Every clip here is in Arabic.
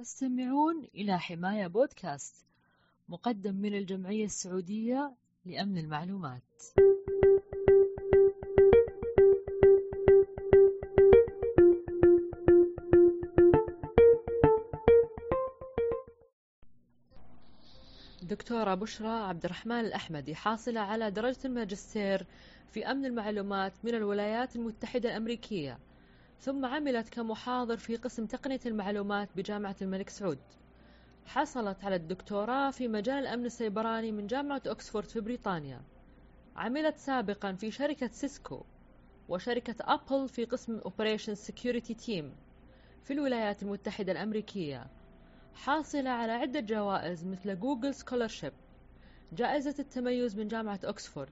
تستمعون إلى حماية بودكاست مقدم من الجمعية السعودية لأمن المعلومات. دكتورة بشرى عبد الرحمن الأحمدي حاصلة على درجة الماجستير في أمن المعلومات من الولايات المتحدة الأمريكية. ثم عملت كمحاضر في قسم تقنية المعلومات بجامعة الملك سعود. حصلت على الدكتوراه في مجال الأمن السيبراني من جامعة أكسفورد في بريطانيا. عملت سابقا في شركة سيسكو وشركة أبل في قسم Operation Security Team في الولايات المتحدة الأمريكية. حاصلة على عدة جوائز مثل Google Scholarship جائزة التميز من جامعة أكسفورد.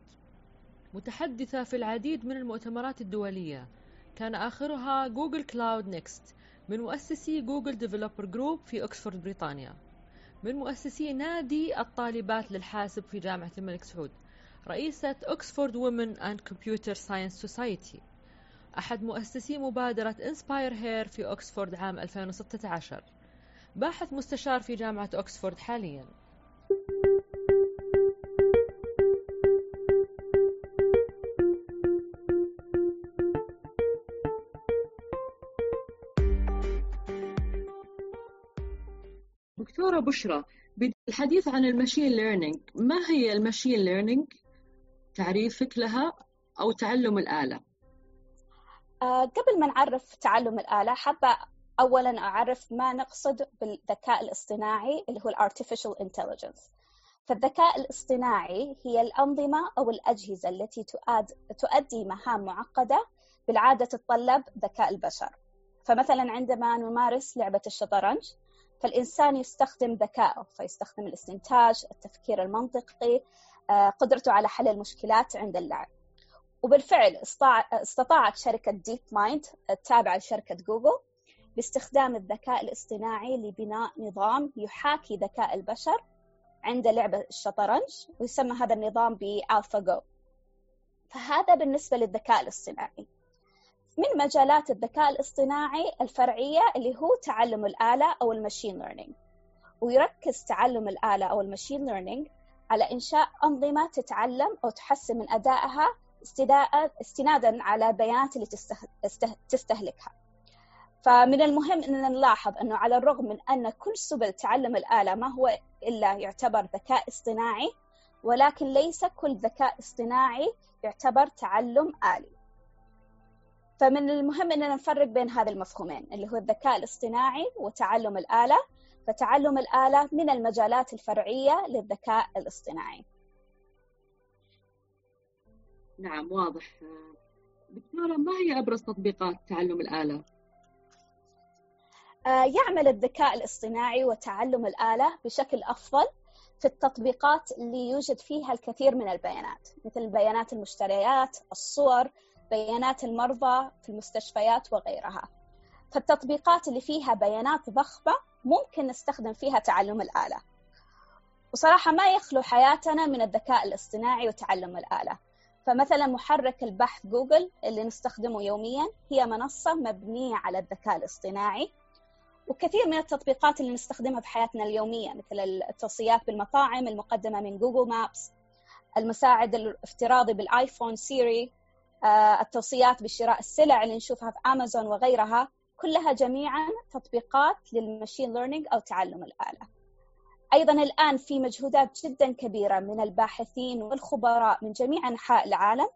متحدثة في العديد من المؤتمرات الدولية كان آخرها Google Cloud Next من مؤسسي Google Developer Group في أكسفورد بريطانيا. من مؤسسي نادي الطالبات للحاسب في جامعة الملك سعود رئيسة Oxford Women in Computer Science Society أحد مؤسسي مبادرة Inspire Her في أكسفورد عام 2016 باحث مستشار في جامعة أكسفورد حالياً. بشرى. بالحديث عن ال machine learning ما هي ال machine learning تعريفك لها أو تعلم الآلة؟ آه، قبل ما نعرف تعلم الآلة حابة أولا أعرف ما نقصد بالذكاء الاصطناعي اللي هو ال artificial intelligence. فالذكاء الاصطناعي هي الأنظمة أو الأجهزة التي تؤدي مهام معقدة بالعادة تتطلب ذكاء البشر. فمثلا عندما نمارس لعبة الشطرنج فالإنسان يستخدم ذكائه فيستخدم الاستنتاج التفكير المنطقي آه، قدرته على حل المشكلات عند اللعب. وبالفعل استطاعت شركة DeepMind التابعة لشركة جوجل باستخدام الذكاء الاصطناعي لبناء نظام يحاكي ذكاء البشر عند لعبة الشطرنج ويسمى هذا النظام ب AlphaGo فهذا بالنسبة للذكاء الاصطناعي. من مجالات الذكاء الاصطناعي الفرعية اللي هو تعلم الآلة أو ال machine learning ويركز تعلم الآلة أو ال machine learning على إنشاء أنظمة تتعلم أو تحسن من أدائها استنادا على البيانات اللي تستهلكها. فمن المهم أننا نلاحظ أنه على الرغم من أن كل سبل تعلم الآلة ما هو إلا يعتبر ذكاء اصطناعي ولكن ليس كل ذكاء اصطناعي يعتبر تعلم آلي. فمن المهم أننا نفرق بين هذا المفهومين اللي هو الذكاء الاصطناعي وتعلم الآلة فتعلم الآلة من المجالات الفرعية للذكاء الاصطناعي نعم واضح دكتورة ما هي أبرز تطبيقات تعلم الآلة؟ آه، يعمل الذكاء الاصطناعي وتعلم الآلة بشكل أفضل في التطبيقات اللي يوجد فيها الكثير من البيانات مثل بيانات المشتريات، الصور، بيانات المرضى في المستشفيات وغيرها. فالتطبيقات اللي فيها بيانات ضخمة ممكن نستخدم فيها تعلم الآلة. وصراحة ما يخلو حياتنا من الذكاء الاصطناعي وتعلم الآلة. فمثلا محرك البحث جوجل اللي نستخدمه يوميا هي منصة مبنية على الذكاء الاصطناعي. وكثير من التطبيقات اللي نستخدمها في حياتنا اليومية مثل التوصيات بالمطاعم المقدمة من Google Maps المساعد الافتراضي بالآيفون Siri التوصيات بشراء السلع اللي نشوفها في أمازون وغيرها كلها جميعا تطبيقات لل machine learning أو تعلم الآلة. أيضا الآن في مجهودات جدا كبيرة من الباحثين والخبراء من جميع أنحاء العالم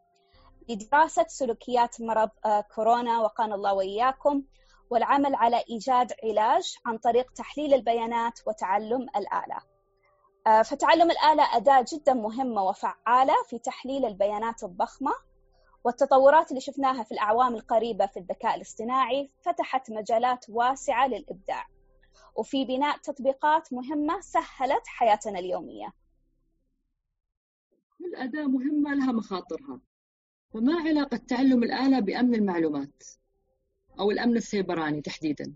لدراسة سلوكيات مرض آه، كورونا وقانا الله وإياكم والعمل على إيجاد علاج عن طريق تحليل البيانات وتعلم الآلة. آه، فتعلم الآلة أداة جدا مهمة وفعالة في تحليل البيانات الضخمة والتطورات اللي شفناها في الأعوام القريبة في الذكاء الاصطناعي فتحت مجالات واسعة للإبداع وفي بناء تطبيقات مهمة سهلت حياتنا اليومية كل أداة مهمة لها مخاطرها فما علاقة تعلم الآلة بأمن المعلومات أو الأمن السيبراني تحديدا؟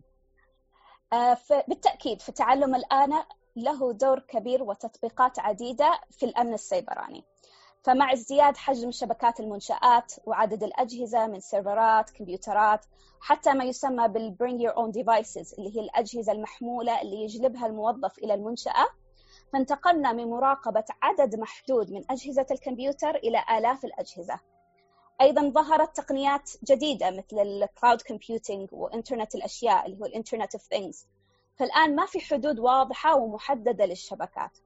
آه، بالتأكيد في تعلم الآلة له دور كبير وتطبيقات عديدة في الأمن السيبراني فمع ازدياد حجم شبكات المنشآت وعدد الأجهزة من سيرفرات كمبيوترات حتى ما يسمى بال Bring Your Own Devices اللي هي الأجهزة المحمولة اللي يجلبها الموظف إلى المنشأة فانتقلنا من مراقبة عدد محدود من أجهزة الكمبيوتر إلى آلاف الأجهزة. أيضا ظهرت تقنيات جديدة مثل ال cloud computing وإنترنت الأشياء اللي هو ال Internet of Things فالآن ما في حدود واضحة ومحددة للشبكات.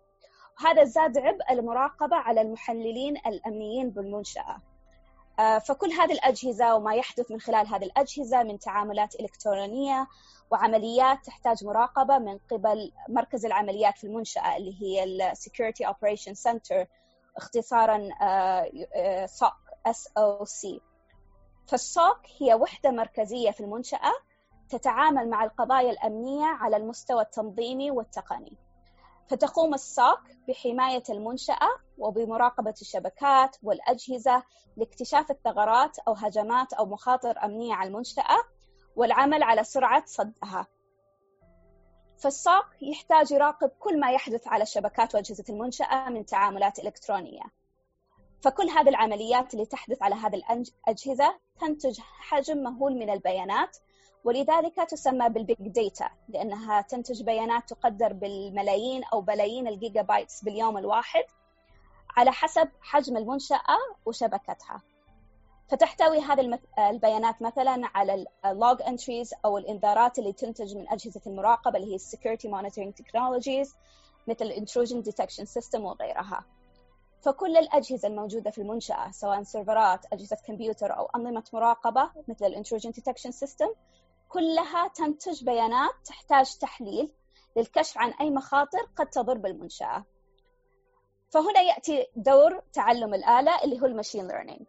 وهذا زاد عبء المراقبة على المحللين الأمنيين بالمنشأة. آه، فكل هذه الأجهزة وما يحدث من خلال هذه الأجهزة من تعاملات إلكترونية وعمليات تحتاج مراقبة من قبل مركز العمليات في المنشأة اللي هي ال Security Operation Center اختصارا SOC آه، SOC آه، فالسوك هي وحدة مركزية في المنشأة تتعامل مع القضايا الأمنية على المستوى التنظيمي والتقني. فتقوم السوك بحماية المنشأة وبمراقبة الشبكات والأجهزة لاكتشاف الثغرات أو هجمات أو مخاطر أمنية على المنشأة والعمل على سرعة صدها. فالساق يحتاج يراقب كل ما يحدث على الشبكات وأجهزة المنشأة من تعاملات إلكترونية. فكل هذه العمليات اللي تحدث على هذه الأجهزة تنتج حجم مهول من البيانات ولذلك تسمى بال big data لأنها تنتج بيانات تقدر بالملايين أو بلايين ال gigabytes باليوم الواحد على حسب حجم المنشأة وشبكتها. فتحتوي هذه البيانات مثلا على ال log entries أو الإنذارات اللي تنتج من أجهزة المراقبة اللي هي ال security monitoring technologies مثل ال intrusion detection system وغيرها. فكل الأجهزة الموجودة في المنشأة سواء سيرفرات أجهزة كمبيوتر أو أنظمة مراقبة مثل ال intrusion detection system كلها تنتج بيانات تحتاج تحليل للكشف عن أي مخاطر قد تضر بالمنشأة. فهنا يأتي دور تعلم الآلة اللي هو ال machine learning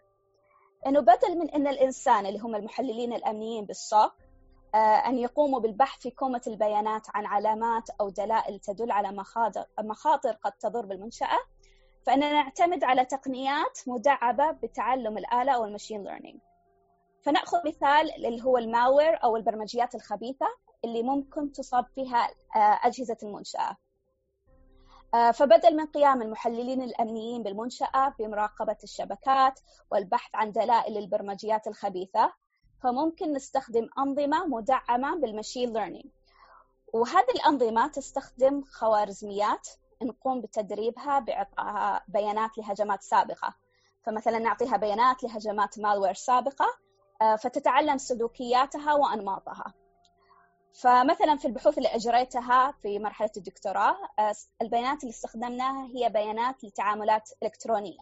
إنه بدل من إن الإنسان اللي هم المحللين الأمنيين بالسوق آه، أن يقوموا بالبحث في كومة البيانات عن علامات أو دلائل تدل على مخاطر قد تضر بالمنشأة فإننا نعتمد على تقنيات مدعمة بتعلم الآلة أو ال machine learning فنأخذ مثال اللي هو ال malware أو البرمجيات الخبيثة اللي ممكن تصاب فيها آه، أجهزة المنشأة. آه، فبدل من قيام المحللين الأمنيين بالمنشأة بمراقبة الشبكات والبحث عن دلائل البرمجيات الخبيثة فممكن نستخدم أنظمة مدعمة بال machine learning وهذه الأنظمة تستخدم خوارزميات نقوم بتدريبها بإعطائها بيانات لهجمات سابقة. فمثلا نعطيها بيانات لهجمات malware سابقة آه، فتتعلم سلوكياتها وأنماطها. فمثلا في البحوث اللي أجريتها في مرحلة الدكتوراه آه، البيانات اللي استخدمناها هي بيانات لتعاملات إلكترونية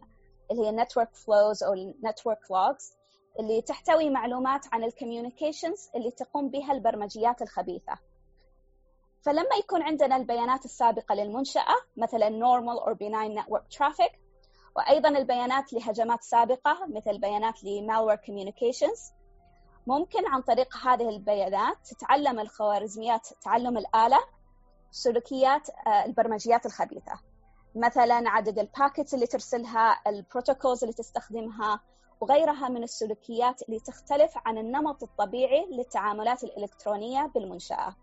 اللي هي network flows أو network logs اللي تحتوي معلومات عن الكوميونيكيشنز اللي تقوم بها البرمجيات الخبيثة. فلما يكون عندنا البيانات السابقة للمنشأة مثلا normal or benign network traffic وأيضا البيانات لهجمات سابقة مثل بيانات لمالوير communications ممكن عن طريق هذه البيانات تتعلم الخوارزميات تعلم الآلة سلوكيات آه، البرمجيات الخبيثة. مثلا عدد ال packets اللي ترسلها ال protocols اللي تستخدمها وغيرها من السلوكيات اللي تختلف عن النمط الطبيعي للتعاملات الإلكترونية بالمنشأة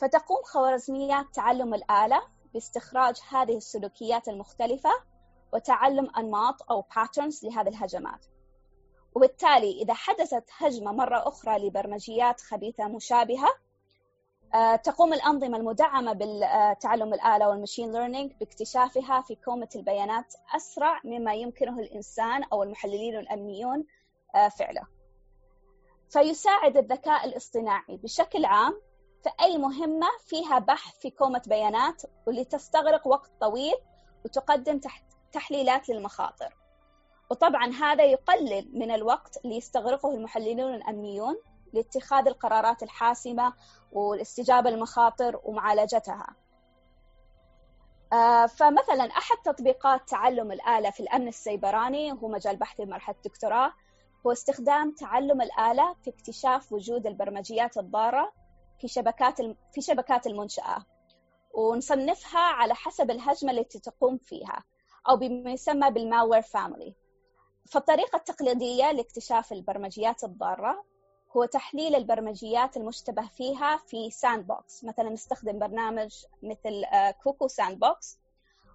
فتقوم خوارزميات تعلم الآلة باستخراج هذه السلوكيات المختلفة وتعلم أنماط أو patterns لهذه الهجمات. وبالتالي إذا حدثت هجمة مرة أخرى لبرمجيات خبيثة مشابهة آه، تقوم الأنظمة المدعمة بالتعلم الآلة وال machine learning باكتشافها في كومة البيانات أسرع مما يمكنه الإنسان أو المحللين الأمنيون آه، فعله. فيساعد الذكاء الاصطناعي بشكل عام في أي مهمة فيها بحث في كومة بيانات واللي تستغرق وقت طويل وتقدم تحليلات للمخاطر. وطبعا هذا يقلل من الوقت اللي يستغرقه المحللون الأمنيون لاتخاذ القرارات الحاسمة والاستجابة للمخاطر ومعالجتها. آه، فمثلا أحد تطبيقات تعلم الآلة في الأمن السيبراني هو مجال بحثي بمرحلة الدكتوراه هو استخدام تعلم الآلة في اكتشاف وجود البرمجيات الضارة في شبكات في شبكات المنشأة ونصنفها على حسب الهجمة التي تقوم فيها أو بما يسمى بال malware family. فالطريقة التقليدية لاكتشاف البرمجيات الضارة هو تحليل البرمجيات المشتبه فيها في sandbox مثلا نستخدم برنامج مثل Cuckoo Sandbox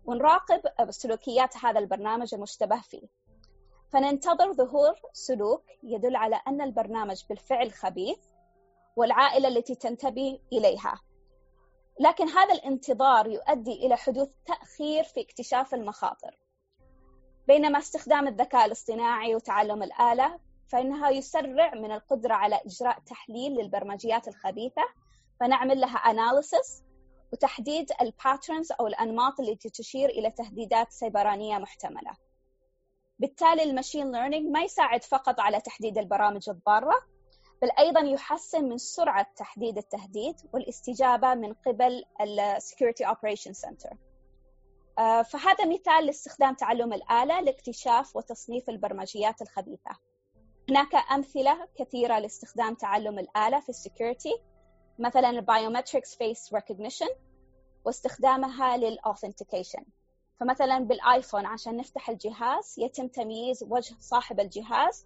ونراقب سلوكيات هذا البرنامج المشتبه فيه. فننتظر ظهور سلوك يدل على أن البرنامج بالفعل خبيث والعائلة التي تنتمي إليها. لكن هذا الانتظار يؤدي إلى حدوث تأخير في اكتشاف المخاطر. بينما استخدام الذكاء الاصطناعي وتعلم الآلة فإنها يسرع من القدرة على إجراء تحليل للبرمجيات الخبيثة فنعمل لها analysis وتحديد ال patterns أو الأنماط التي تشير إلى تهديدات سيبرانية محتملة. بالتالي ال machine learning ما يساعد فقط على تحديد البرامج الضارة بل أيضا يحسن من سرعة تحديد التهديد والاستجابة من قبل ال Security Operation Center. آه، فهذا مثال لاستخدام تعلم الآلة لاكتشاف وتصنيف البرمجيات الخبيثة. هناك أمثلة كثيرة لاستخدام تعلم الآلة في ال security مثلا ال biometrics face recognition واستخدامها لل authentication فمثلا بال iPhone عشان نفتح الجهاز يتم تمييز وجه صاحب الجهاز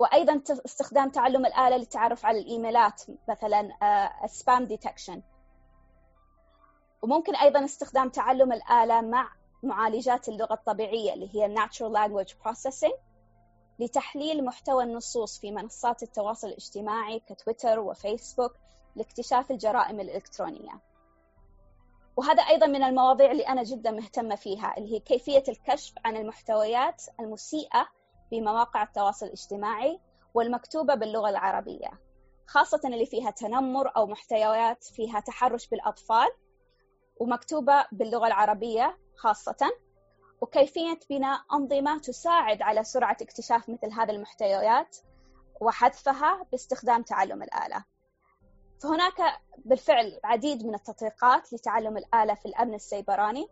وأيضا استخدام تعلم الآلة للتعرف على الإيميلات مثلا سبام uh, ديتكشن وممكن أيضا استخدام تعلم الآلة مع معالجات اللغة الطبيعية اللي هي Natural Language Processing لتحليل محتوى النصوص في منصات التواصل الاجتماعي كتويتر وفيسبوك لاكتشاف الجرائم الإلكترونية. وهذا أيضا من المواضيع اللي أنا جدا مهتمة فيها اللي هي كيفية الكشف عن المحتويات المسيئة في مواقع التواصل الاجتماعي والمكتوبة باللغة العربية خاصة اللي فيها تنمر أو محتويات فيها تحرش بالأطفال ومكتوبة باللغة العربية خاصة وكيفية بناء أنظمة تساعد على سرعة اكتشاف مثل هذه المحتويات وحذفها باستخدام تعلم الآلة. فهناك بالفعل عديد من التطبيقات لتعلم الآلة في الأمن السيبراني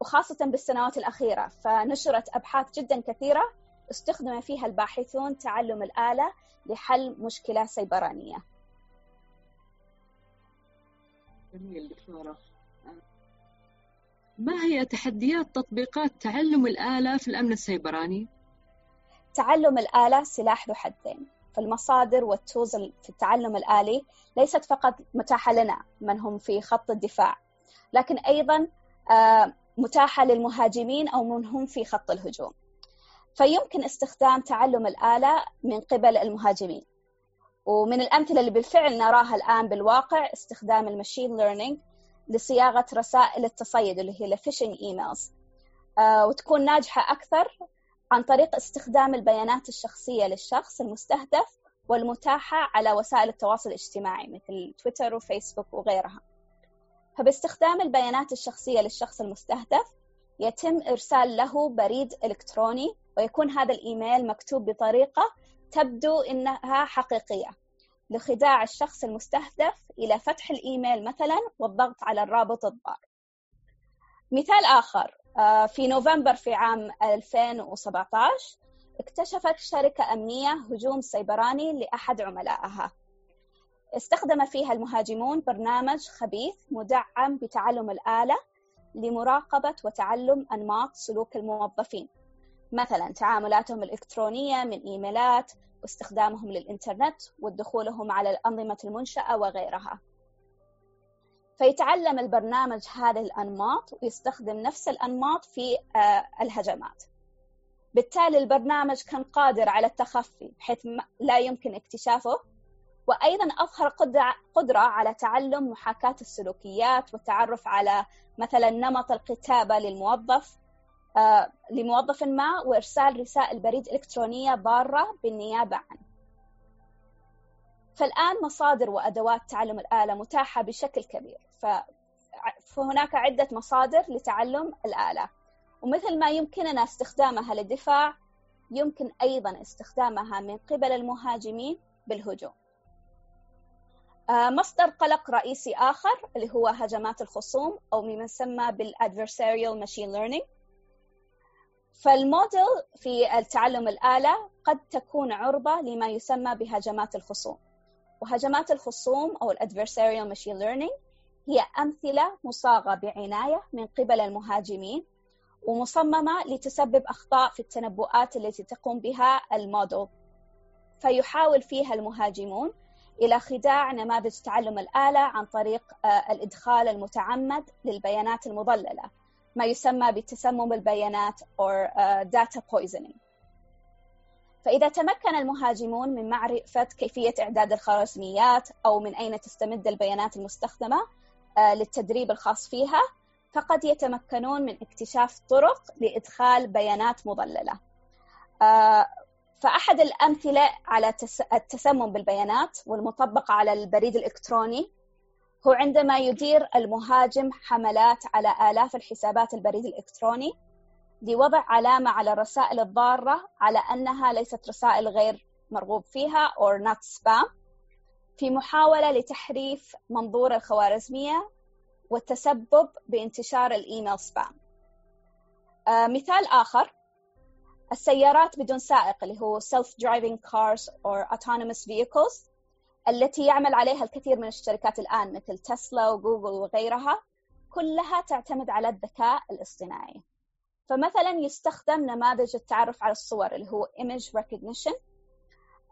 وخاصة بالسنوات الأخيرة فنشرت أبحاث جدا كثيرة استخدم فيها الباحثون تعلم الآلة لحل مشكلة سيبرانية. جميل دكتورة. ما هي تحديات تطبيقات تعلم الآلة في الأمن السيبراني؟ تعلم الآلة سلاح ذو حدين. فالمصادر والتوز في التعلم الآلي ليست فقط متاحة لنا من هم في خط الدفاع لكن أيضا آه، متاحة للمهاجمين أو من هم في خط الهجوم. فيمكن استخدام تعلم الآلة من قبل المهاجمين. ومن الأمثلة اللي بالفعل نراها الآن بالواقع استخدام ال machine learning لصياغة رسائل التصيد اللي هي ال phishing emails آه وتكون ناجحة أكثر عن طريق استخدام البيانات الشخصية للشخص المستهدف والمتاحة على وسائل التواصل الاجتماعي مثل تويتر وفيسبوك وغيرها. فباستخدام البيانات الشخصية للشخص المستهدف يتم إرسال له بريد إلكتروني ويكون هذا الإيميل مكتوب بطريقة تبدو إنها حقيقية لخداع الشخص المستهدف إلى فتح الإيميل مثلا والضغط على الرابط الضار. مثال آخر آه، في نوفمبر في عام 2017 اكتشفت شركة أمنية هجوم سيبراني لأحد عملائها. استخدم فيها المهاجمون برنامج خبيث مدعم بتعلم الآلة لمراقبة وتعلم أنماط سلوك الموظفين. مثلا تعاملاتهم الإلكترونية من إيميلات واستخدامهم للإنترنت ودخولهم على الأنظمة المنشأة وغيرها. فيتعلم البرنامج هذه الأنماط ويستخدم نفس الأنماط في آه، الهجمات. بالتالي البرنامج كان قادر على التخفي بحيث لا يمكن اكتشافه. وأيضا أظهر قدرة على تعلم محاكاة السلوكيات والتعرف على مثلا نمط الكتابة للموظف. لموظف ما وإرسال رسائل بريد إلكترونية ضارة بالنيابة عنه. فالآن مصادر وأدوات تعلم الآلة متاحة بشكل كبير. فهناك عدة مصادر لتعلم الآلة. ومثل ما يمكننا استخدامها للدفاع يمكن أيضا استخدامها من قبل المهاجمين بالهجوم. آه، مصدر قلق رئيسي آخر اللي هو هجمات الخصوم أو مما يسمى بالadversarial machine learning. فالموديل في التعلم الآلة قد تكون عرضة لما يسمى بهجمات الخصوم. وهجمات الخصوم أو ال adversarial machine learning هي أمثلة مصاغة بعناية من قبل المهاجمين ومصممة لتسبب أخطاء في التنبؤات التي تقوم بها الموديل. فيحاول فيها المهاجمون إلى خداع نماذج تعلم الآلة عن طريق آه، الإدخال المتعمد للبيانات المضللة. ما يسمى بتسمم البيانات or uh, data poisoning. فإذا تمكن المهاجمون من معرفة كيفية إعداد الخوارزميات أو من أين تستمد البيانات المستخدمة uh, للتدريب الخاص فيها فقد يتمكنون من اكتشاف طرق لإدخال بيانات مضللة. Uh, فأحد الأمثلة على التسمم بالبيانات والمطبقة على البريد الإلكتروني هو عندما يدير المهاجم حملات على آلاف الحسابات البريد الإلكتروني لوضع علامة على الرسائل الضارة على أنها ليست رسائل غير مرغوب فيها or not spam في محاولة لتحريف منظور الخوارزمية والتسبب بانتشار الإيميل سبام آه مثال آخر السيارات بدون سائق اللي هو self-driving cars or autonomous vehicles التي يعمل عليها الكثير من الشركات الآن مثل تسلا وجوجل وغيرها كلها تعتمد على الذكاء الاصطناعي. فمثلا يستخدم نماذج التعرف على الصور اللي هو image recognition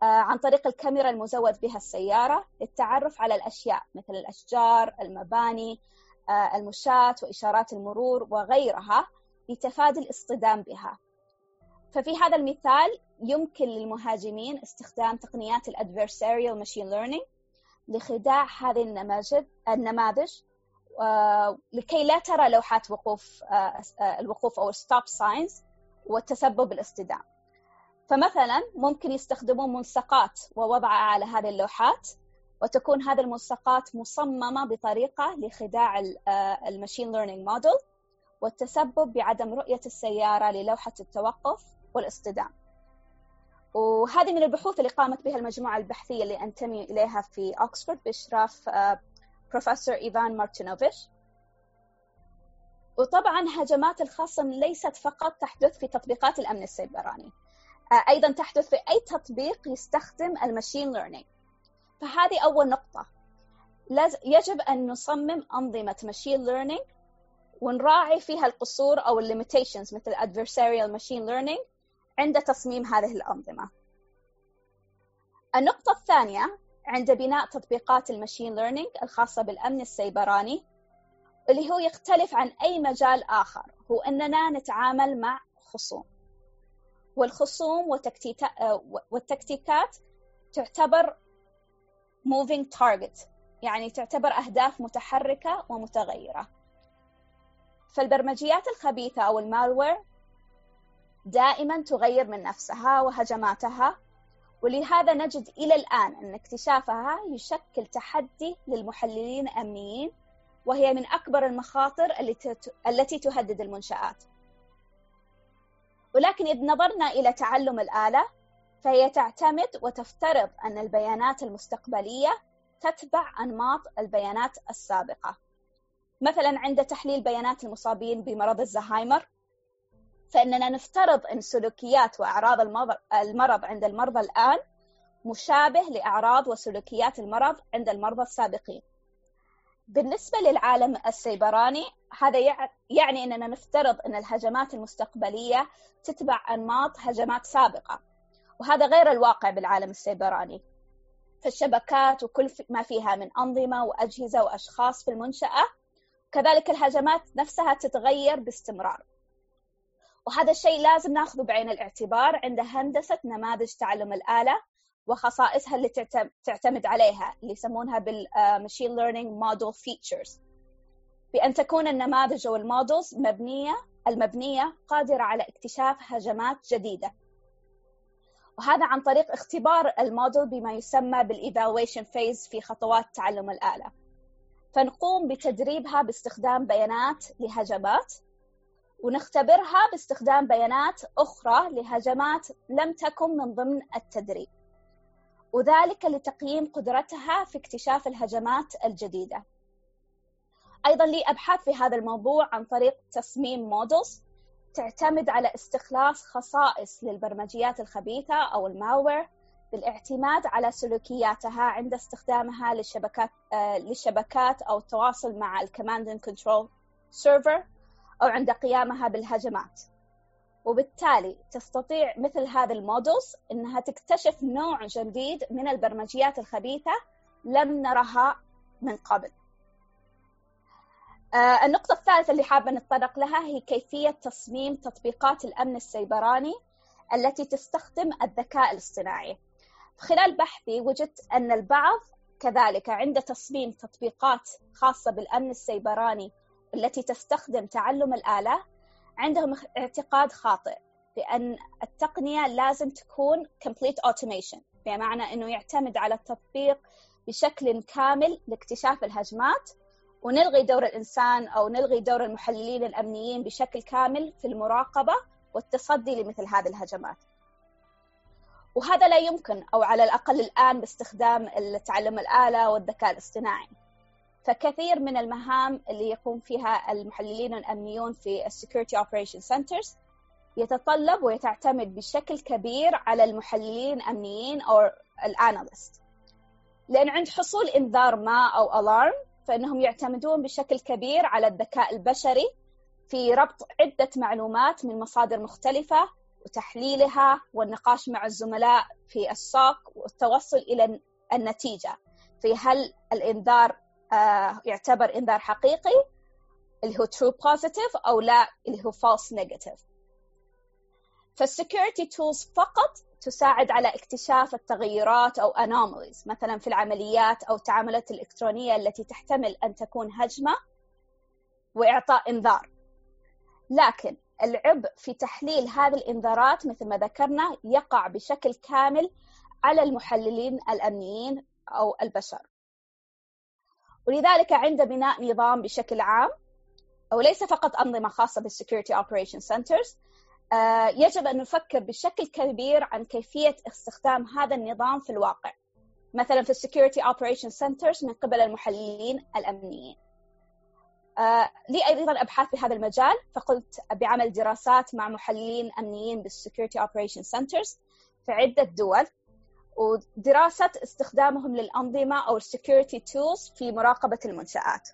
آه، عن طريق الكاميرا المزود بها السيارة للتعرف على الأشياء مثل الأشجار المباني آه، المشاة وإشارات المرور وغيرها لتفادي الاصطدام بها. ففي هذا المثال يمكن للمهاجمين استخدام تقنيات ال adversarial machine learning لخداع هذه النماذج النماذج لكي لا ترى لوحات وقوف آه، آه، الوقوف أو stop signs والتسبب بالاصطدام فمثلا ممكن يستخدمون ملصقات ووضعها على هذه اللوحات وتكون هذه الملصقات مصممة بطريقة لخداع آه، ال machine learning model والتسبب بعدم رؤية السيارة للوحة التوقف والاصطدام وهذه من البحوث اللي قامت بها المجموعة البحثية اللي أنتمي إليها في أكسفورد بإشراف بروفيسور إيفان مارتينوفيش وطبعا هجمات الخصم ليست فقط تحدث في تطبيقات الأمن السيبراني أيضا تحدث في أي تطبيق يستخدم ال machine learning فهذه أول نقطة. يجب أن نصمم أنظمة machine learning ونراعي فيها القصور أو ال limitations مثل adversarial machine learning عند تصميم هذه الأنظمة. النقطة الثانية عند بناء تطبيقات ال machine learning الخاصة بالأمن السيبراني اللي هو يختلف عن أي مجال آخر هو أننا نتعامل مع خصوم. والخصوم والتكتيكات تعتبر moving target يعني تعتبر أهداف متحركة ومتغيرة. فالبرمجيات الخبيثة أو المالوير دائما تغير من نفسها وهجماتها ولهذا نجد إلى الآن أن اكتشافها يشكل تحدي للمحللين الأمنيين وهي من أكبر المخاطر التي تهدد المنشآت. ولكن إذ نظرنا إلى تعلم الآلة فهي تعتمد وتفترض أن البيانات المستقبلية تتبع أنماط البيانات السابقة. مثلا عند تحليل بيانات المصابين بمرض الزهايمر فإننا نفترض أن سلوكيات وأعراض المرض عند المرضى الآن مشابه لأعراض وسلوكيات المرض عند المرضى السابقين. بالنسبة للعالم السيبراني هذا يعني أننا نفترض أن الهجمات المستقبلية تتبع أنماط هجمات سابقة وهذا غير الواقع بالعالم السيبراني. فالشبكات وكل ما فيها من أنظمة وأجهزة وأشخاص في المنشأة كذلك الهجمات نفسها تتغير باستمرار. وهذا الشيء لازم ناخذه بعين الاعتبار عند هندسة نماذج تعلم الآلة وخصائصها اللي تعتمد عليها اللي يسمونها بال machine learning model features بأن تكون النماذج أو ال models مبنية المبنية قادرة على اكتشاف هجمات جديدة. وهذا عن طريق اختبار الموديل بما يسمى بال evaluation phase في خطوات تعلم الآلة. فنقوم بتدريبها باستخدام بيانات لهجمات ونختبرها باستخدام بيانات أخرى لهجمات لم تكن من ضمن التدريب وذلك لتقييم قدرتها في اكتشاف الهجمات الجديدة. أيضا لي أبحاث في هذا الموضوع عن طريق تصميم models تعتمد على استخلاص خصائص للبرمجيات الخبيثة أو ال malware بالاعتماد على سلوكياتها عند استخدامها للشبكات آه للشبكات أو التواصل مع ال command and control server أو عند قيامها بالهجمات. وبالتالي تستطيع مثل هذه المودلز أنها تكتشف نوع جديد من البرمجيات الخبيثة لم نرها من قبل. آه، النقطة الثالثة اللي حابة نتطرق لها هي كيفية تصميم تطبيقات الأمن السيبراني التي تستخدم الذكاء الاصطناعي. خلال بحثي وجدت أن البعض كذلك عند تصميم تطبيقات خاصة بالأمن السيبراني التي تستخدم تعلم الآلة عندهم اعتقاد خاطئ بأن التقنية لازم تكون complete automation بمعنى أنه يعتمد على التطبيق بشكل كامل لاكتشاف الهجمات ونلغي دور الإنسان أو نلغي دور المحللين الأمنيين بشكل كامل في المراقبة والتصدي لمثل هذه الهجمات. وهذا لا يمكن أو على الأقل الآن باستخدام التعلم الآلة والذكاء الاصطناعي. فكثير من المهام اللي يقوم فيها المحللين الأمنيون في ال security operation centers يتطلب ويتعتمد بشكل كبير على المحللين الأمنيين أو ال analysts لأن عند حصول إنذار ما أو alarm فإنهم يعتمدون بشكل كبير على الذكاء البشري في ربط عدة معلومات من مصادر مختلفة وتحليلها والنقاش مع الزملاء في ال SOC والتوصل إلى النتيجة. في هل الإنذار آه، يعتبر إنذار حقيقي اللي هو true positive أو لا اللي هو false negative. فال security tools فقط تساعد على اكتشاف التغيرات أو anomalies مثلا في العمليات أو التعاملات الإلكترونية التي تحتمل أن تكون هجمة وإعطاء إنذار. لكن العبء في تحليل هذه الإنذارات مثل ما ذكرنا يقع بشكل كامل على المحللين الأمنيين أو البشر. ولذلك عند بناء نظام بشكل عام وليس فقط أنظمة خاصة بال security operation centers يجب أن نفكر بشكل كبير عن كيفية استخدام هذا النظام في الواقع. مثلا في ال security operation centers من قبل المحللين الأمنيين. آه، لي أيضا أبحاث بهذا المجال فقمت بعمل دراسات مع محللين أمنيين بال security operation centers في عدة دول. ودراسة استخدامهم للأنظمة أو ال security tools في مراقبة المنشآت.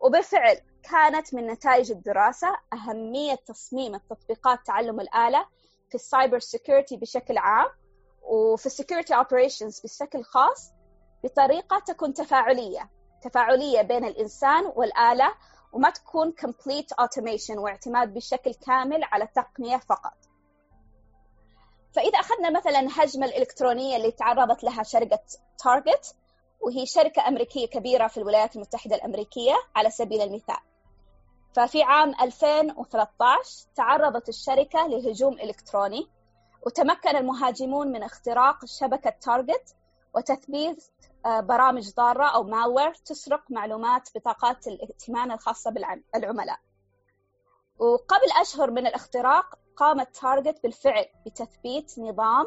وبالفعل كانت من نتائج الدراسة أهمية تصميم التطبيقات تعلم الآلة في ال cyber security بشكل عام وفي ال security operations بشكل خاص بطريقة تكون تفاعلية تفاعلية بين الإنسان والآلة وما تكون complete automation واعتماد بشكل كامل على التقنية فقط. فإذا أخذنا مثلا هجمة الإلكترونية اللي تعرضت لها شركة تارجت وهي شركة أمريكية كبيرة في الولايات المتحدة الأمريكية على سبيل المثال. ففي عام 2013 تعرضت الشركة لهجوم إلكتروني وتمكن المهاجمون من اختراق شبكة تارجت وتثبيت آه، برامج ضارة أو malware تسرق معلومات بطاقات الائتمان الخاصة بالعملاء وقبل أشهر من الاختراق قامت تارجت بالفعل بتثبيت نظام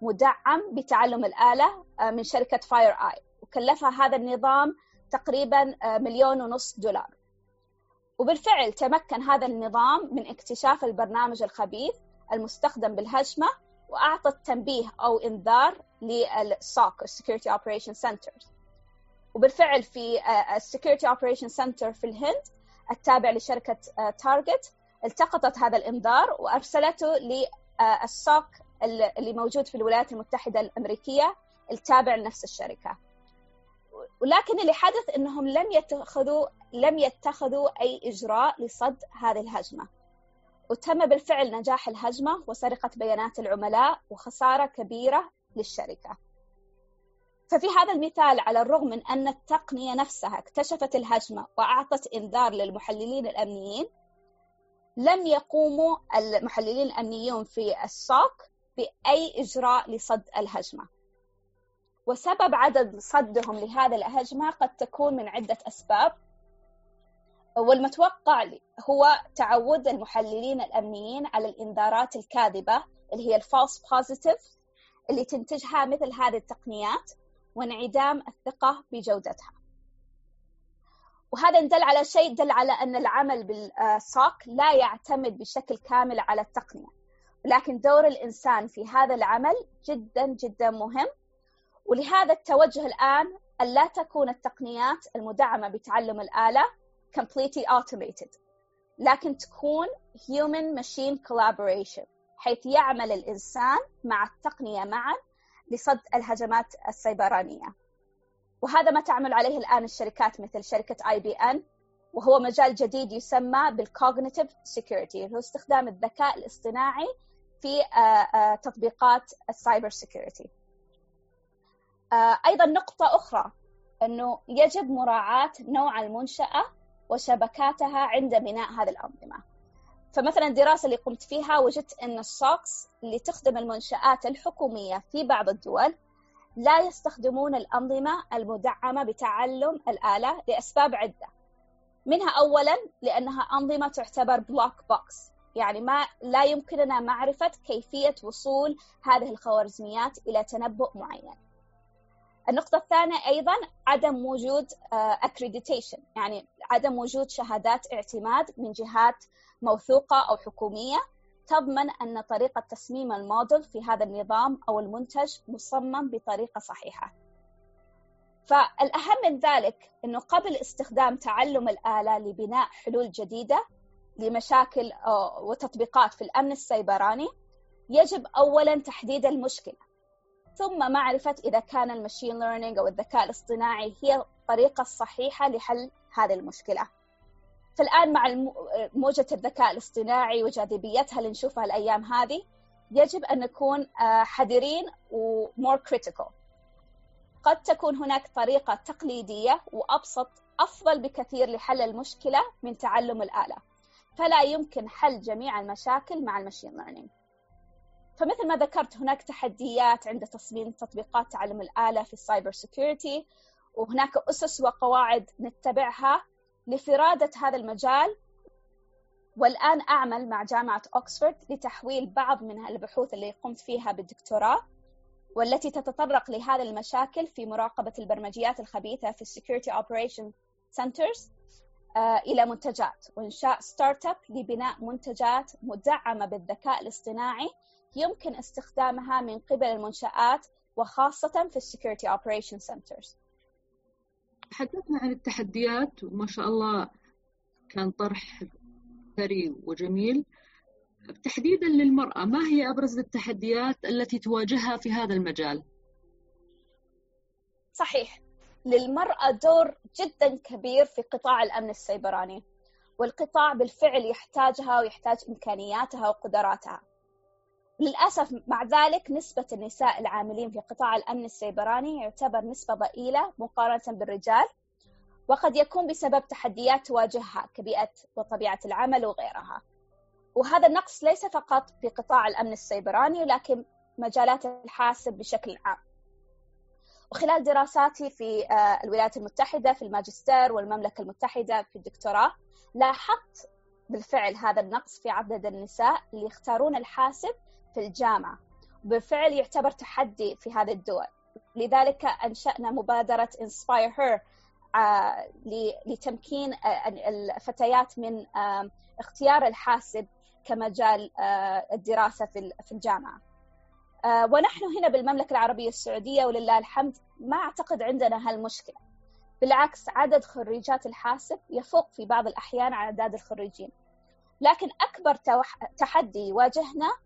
مدعم بتعلم الآلة آه، من شركة فاير آي وكلفها هذا النظام تقريبا آه، مليون ونص دولار. وبالفعل تمكن هذا النظام من اكتشاف البرنامج الخبيث المستخدم بالهجمة وأعطت تنبيه أو إنذار لل SOC ال security operation center وبالفعل في ال security operation center في الهند التابع لشركة تارجت آه، التقطت هذا الإنذار وأرسلته لل SOC اللي موجود في الولايات المتحدة الأمريكية التابع لنفس الشركة. ولكن اللي حدث إنهم لم يتخذوا لم يتخذوا أي إجراء لصد هذه الهجمة. وتم بالفعل نجاح الهجمة وسرقة بيانات العملاء وخسارة كبيرة للشركة. ففي هذا المثال على الرغم من أن التقنية نفسها اكتشفت الهجمة وأعطت إنذار للمحللين الأمنيين لم يقوموا المحللين الأمنيون في السوق بأي إجراء لصد الهجمة. وسبب عدد صدهم لهذا الهجمة قد تكون من عدة أسباب. والمتوقع هو تعود المحللين الأمنيين على الإنذارات الكاذبة اللي هي ال false positive اللي تنتجها مثل هذه التقنيات وانعدام الثقة بجودتها. وهذا دل على شيء دل على أن العمل بال SOC لا يعتمد بشكل كامل على التقنية. ولكن دور الإنسان في هذا العمل جدا جدا مهم. ولهذا التوجه الآن أن لا تكون التقنيات المدعمة بتعلم الآلة completely automated لكن تكون human machine collaboration حيث يعمل الإنسان مع التقنية معا لصد الهجمات السيبرانية. وهذا ما تعمل عليه الآن الشركات مثل شركة IBM وهو مجال جديد يسمى بال cognitive security هو استخدام الذكاء الاصطناعي في تطبيقات ال cyber security أيضا نقطة أخرى أنه يجب مراعاة نوع المنشأة وشبكاتها عند بناء هذه الأنظمة. فمثلا الدراسة اللي قمت فيها وجدت أن ال SOCs اللي تخدم المنشآت الحكومية في بعض الدول لا يستخدمون الأنظمة المدعمة بتعلم الآلة لأسباب عدة. منها أولا لأنها أنظمة تعتبر black box يعني ما لا يمكننا معرفة كيفية وصول هذه الخوارزميات إلى تنبؤ معين. النقطة الثانية أيضا عدم وجود accreditation يعني عدم وجود شهادات اعتماد من جهات موثوقة أو حكومية. تضمن أن طريقة تصميم الموديل في هذا النظام أو المنتج مصمم بطريقة صحيحة. فالأهم من ذلك أنه قبل استخدام تعلم الآلة لبناء حلول جديدة لمشاكل وتطبيقات في الأمن السيبراني يجب أولا تحديد المشكلة. ثم معرفة إذا كان ال machine learning أو الذكاء الاصطناعي هي الطريقة الصحيحة لحل هذه المشكلة. فالآن مع موجة الذكاء الاصطناعي وجاذبيتها اللي نشوفها الأيام هذه يجب أن نكون حذرين و more critical. قد تكون هناك طريقة تقليدية وأبسط أفضل بكثير لحل المشكلة من تعلم الآلة. فلا يمكن حل جميع المشاكل مع ال machine learning فمثل ما ذكرت هناك تحديات عند تصميم تطبيقات تعلم الآلة في ال cyber security وهناك أسس وقواعد نتبعها لفرادة هذا المجال والآن أعمل مع جامعة أكسفورد لتحويل بعض من البحوث اللي قمت فيها بالدكتوراه والتي تتطرق لهذه المشاكل في مراقبة البرمجيات الخبيثة في Security Operation Centers إلى منتجات وإنشاء startup لبناء منتجات مدعمة بالذكاء الاصطناعي يمكن استخدامها من قبل المنشآت وخاصة في ال security operation centers تحدثنا عن التحديات وما شاء الله كان طرح ثري وجميل. تحديدا للمرأة ما هي أبرز التحديات التي تواجهها في هذا المجال؟ صحيح. للمرأة دور جدا كبير في قطاع الأمن السيبراني والقطاع بالفعل يحتاجها ويحتاج إمكانياتها وقدراتها. للأسف مع ذلك نسبة النساء العاملين في قطاع الأمن السيبراني يعتبر نسبة ضئيلة مقارنة بالرجال وقد يكون بسبب تحديات تواجهها كبيئة وطبيعة العمل وغيرها. وهذا النقص ليس فقط في قطاع الأمن السيبراني لكن مجالات الحاسب بشكل عام. وخلال دراساتي في الولايات المتحدة في الماجستير والمملكة المتحدة في الدكتوراه لاحظت بالفعل هذا النقص في عدد النساء اللي يختارون الحاسب في الجامعة. بالفعل يعتبر تحدي في هذه الدول. لذلك أنشأنا مبادرة Inspire Her لتمكين الفتيات من اختيار الحاسب كمجال الدراسة في الجامعة. ونحن هنا بالمملكة العربية السعودية ولله الحمد ما أعتقد عندنا هالمشكلة. بالعكس عدد خريجات الحاسب يفوق في بعض الأحيان عدد الخريجين. لكن أكبر تحدي يواجهنا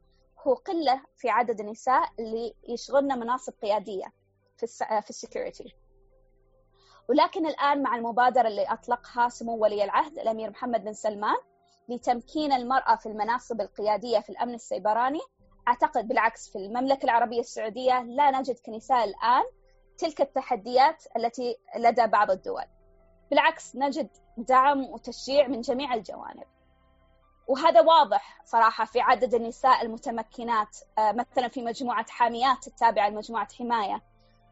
هو قلة في عدد النساء اللي يشغلن مناصب قيادية في في السكيورتي. ولكن الآن مع المبادرة اللي أطلقها سمو ولي العهد الأمير محمد بن سلمان لتمكين المرأة في المناصب القيادية في الأمن السيبراني أعتقد بالعكس في المملكة العربية السعودية لا نجد كنساء الآن تلك التحديات التي لدى بعض الدول. بالعكس نجد دعم وتشجيع من جميع الجوانب. وهذا واضح صراحة في عدد النساء المتمكنات مثلا في مجموعة حاميات التابعة لمجموعة حماية.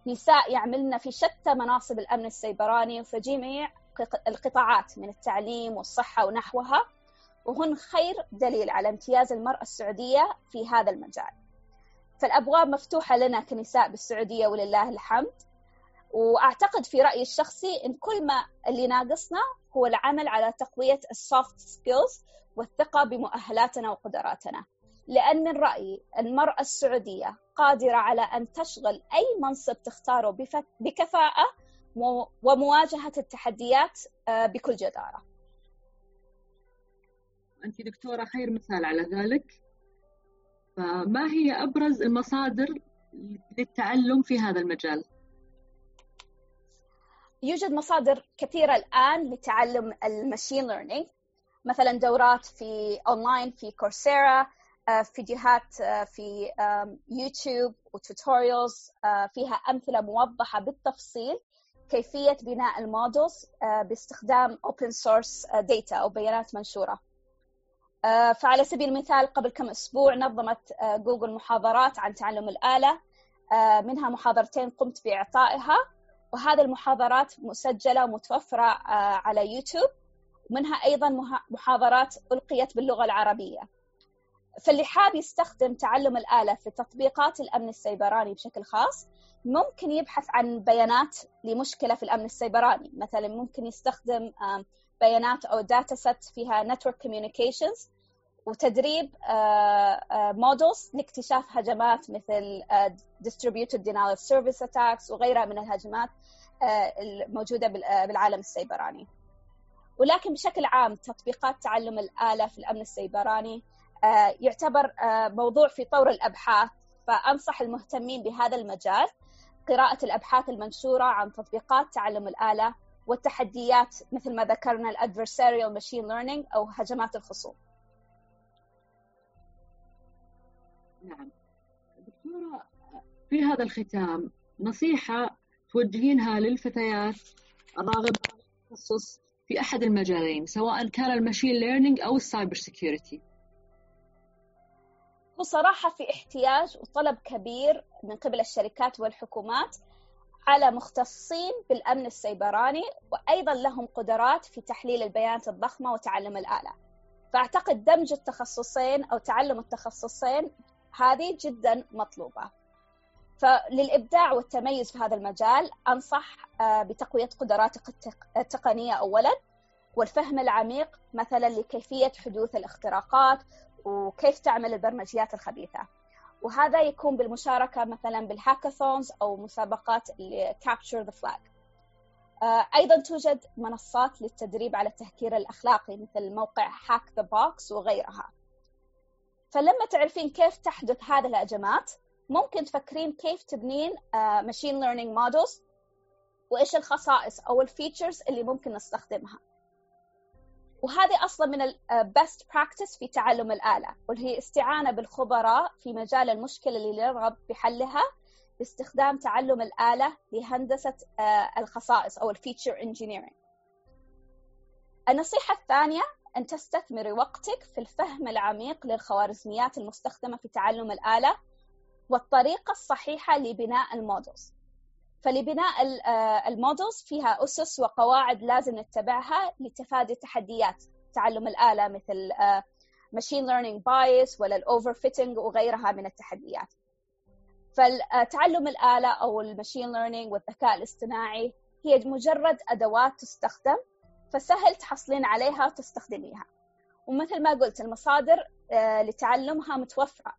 نساء يعملن في شتى مناصب الأمن السيبراني وفي جميع القطاعات من التعليم والصحة ونحوها. وهن خير دليل على امتياز المرأة السعودية في هذا المجال. فالأبواب مفتوحة لنا كنساء بالسعودية ولله الحمد. وأعتقد في رأيي الشخصي إن كل ما اللي ناقصنا هو العمل على تقوية ال soft skills والثقة بمؤهلاتنا وقدراتنا. لأن من رأيي المرأة السعودية قادرة على أن تشغل أي منصب تختاره بكفاءة ومواجهة التحديات بكل جدارة. أنت دكتورة خير مثال على ذلك. فما هي أبرز المصادر للتعلم في هذا المجال؟ يوجد مصادر كثيرة الآن لتعلم ال machine learning مثلا دورات في أونلاين في Coursera آه، فيديوهات آه، في يوتيوب و tutorials آه، فيها أمثلة موضحة بالتفصيل كيفية بناء ال models باستخدام open source data أو بيانات منشورة. فعلى سبيل المثال قبل كم أسبوع نظمت جوجل محاضرات عن تعلم الآلة. منها محاضرتين قمت بإعطائها. وهذه المحاضرات مسجلة ومتوفرة على يوتيوب. ومنها أيضا محاضرات ألقيت باللغة العربية. فاللي حاب يستخدم تعلم الآلة في تطبيقات الأمن السيبراني بشكل خاص ممكن يبحث عن بيانات لمشكلة في الأمن السيبراني. مثلا ممكن يستخدم بيانات أو dataset فيها network communications. وتدريب models لاكتشاف هجمات مثل distributed denial of service attacks وغيرها من الهجمات الموجودة بالعالم السيبراني. ولكن بشكل عام تطبيقات تعلم الآلة في الأمن السيبراني آه، يعتبر آه، موضوع في طور الأبحاث فأنصح المهتمين بهذا المجال قراءة الأبحاث المنشورة عن تطبيقات تعلم الآلة والتحديات مثل ما ذكرنا الادفرساريال ماشين ليرنينج أو هجمات الخصوم. نعم. دكتورة في هذا الختام نصيحة توجهينها للفتيات الراغبة في التخصص في أحد المجالين سواء كان ال machine learning أو ال cyber security هو صراحة في احتياج وطلب كبير من قبل الشركات والحكومات على مختصين بالأمن السيبراني وأيضا لهم قدرات في تحليل البيانات الضخمة وتعلم الآلة. فأعتقد دمج التخصصين أو تعلم التخصصين هذه جدا مطلوبة. فللإبداع والتميز في هذا المجال أنصح آه، بتقوية قدراتك التقنية أولا والفهم العميق مثلا لكيفية حدوث الاختراقات وكيف تعمل البرمجيات الخبيثة. وهذا يكون بالمشاركة مثلا بال hackathons أو مسابقات capture the flag أيضا توجد منصات للتدريب على التهكير الأخلاقي مثل موقع Hack The Box وغيرها. فلما تعرفين كيف تحدث هذه الهجمات ممكن تفكرين كيف تبنين machine learning models وإيش الخصائص أو ال features اللي ممكن نستخدمها. وهذه أصلا من ال best practice في تعلم الآلة واللي هي استعانة بالخبراء في مجال المشكلة اللي نرغب بحلها باستخدام تعلم الآلة لهندسة الخصائص أو ال feature engineering النصيحة الثانية أن تستثمري وقتك في الفهم العميق للخوارزميات المستخدمة في تعلم الآلة والطريقة الصحيحة لبناء ال models. فلبناء آه، ال models فيها أسس وقواعد لازم نتبعها لتفادي تحديات تعلم الآلة مثل machine learning bias ولا ال overfitting وغيرها من التحديات. فتعلم الآلة أو ال machine learning والذكاء الاصطناعي هي مجرد أدوات تستخدم فسهل تحصلين عليها وتستخدميها. ومثل ما قلت المصادر آه، لتعلمها متوفرة.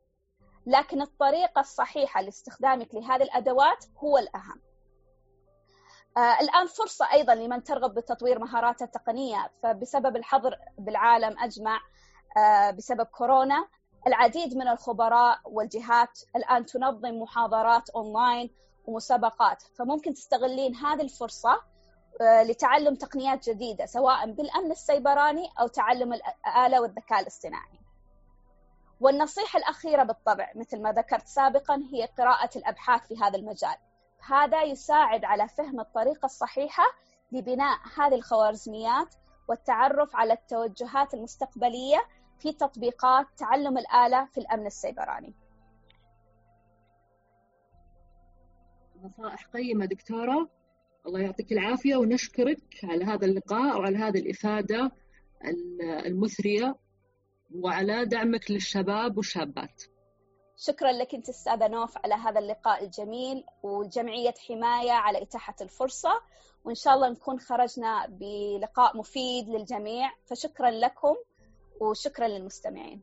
لكن الطريقة الصحيحة لاستخدامك لهذه الأدوات هو الأهم. آه الآن فرصة أيضا لمن ترغب بتطوير مهاراته التقنية. فبسبب الحظر بالعالم أجمع آه بسبب كورونا العديد من الخبراء والجهات الآن تنظم محاضرات أونلاين ومسابقات. فممكن تستغلين هذه الفرصة لتعلم تقنيات جديدة سواء بالأمن السيبراني أو تعلم الآلة والذكاء الاصطناعي. والنصيحة الأخيرة بالطبع مثل ما ذكرت سابقا هي قراءة الأبحاث في هذا المجال. هذا يساعد على فهم الطريقة الصحيحة لبناء هذه الخوارزميات والتعرف على التوجهات المستقبلية في تطبيقات تعلم الآلة في الأمن السيبراني. نصائح قيمة دكتورة. الله يعطيك العافية ونشكرك على هذا اللقاء وعلى هذه الإفادة المثرية وعلى دعمك للشباب والشابات. شكرا لك أنت أستاذة نوف على هذا اللقاء الجميل وجمعية حماية على إتاحة الفرصة. وإن شاء الله نكون خرجنا بلقاء مفيد للجميع. فشكرا لكم وشكرا للمستمعين.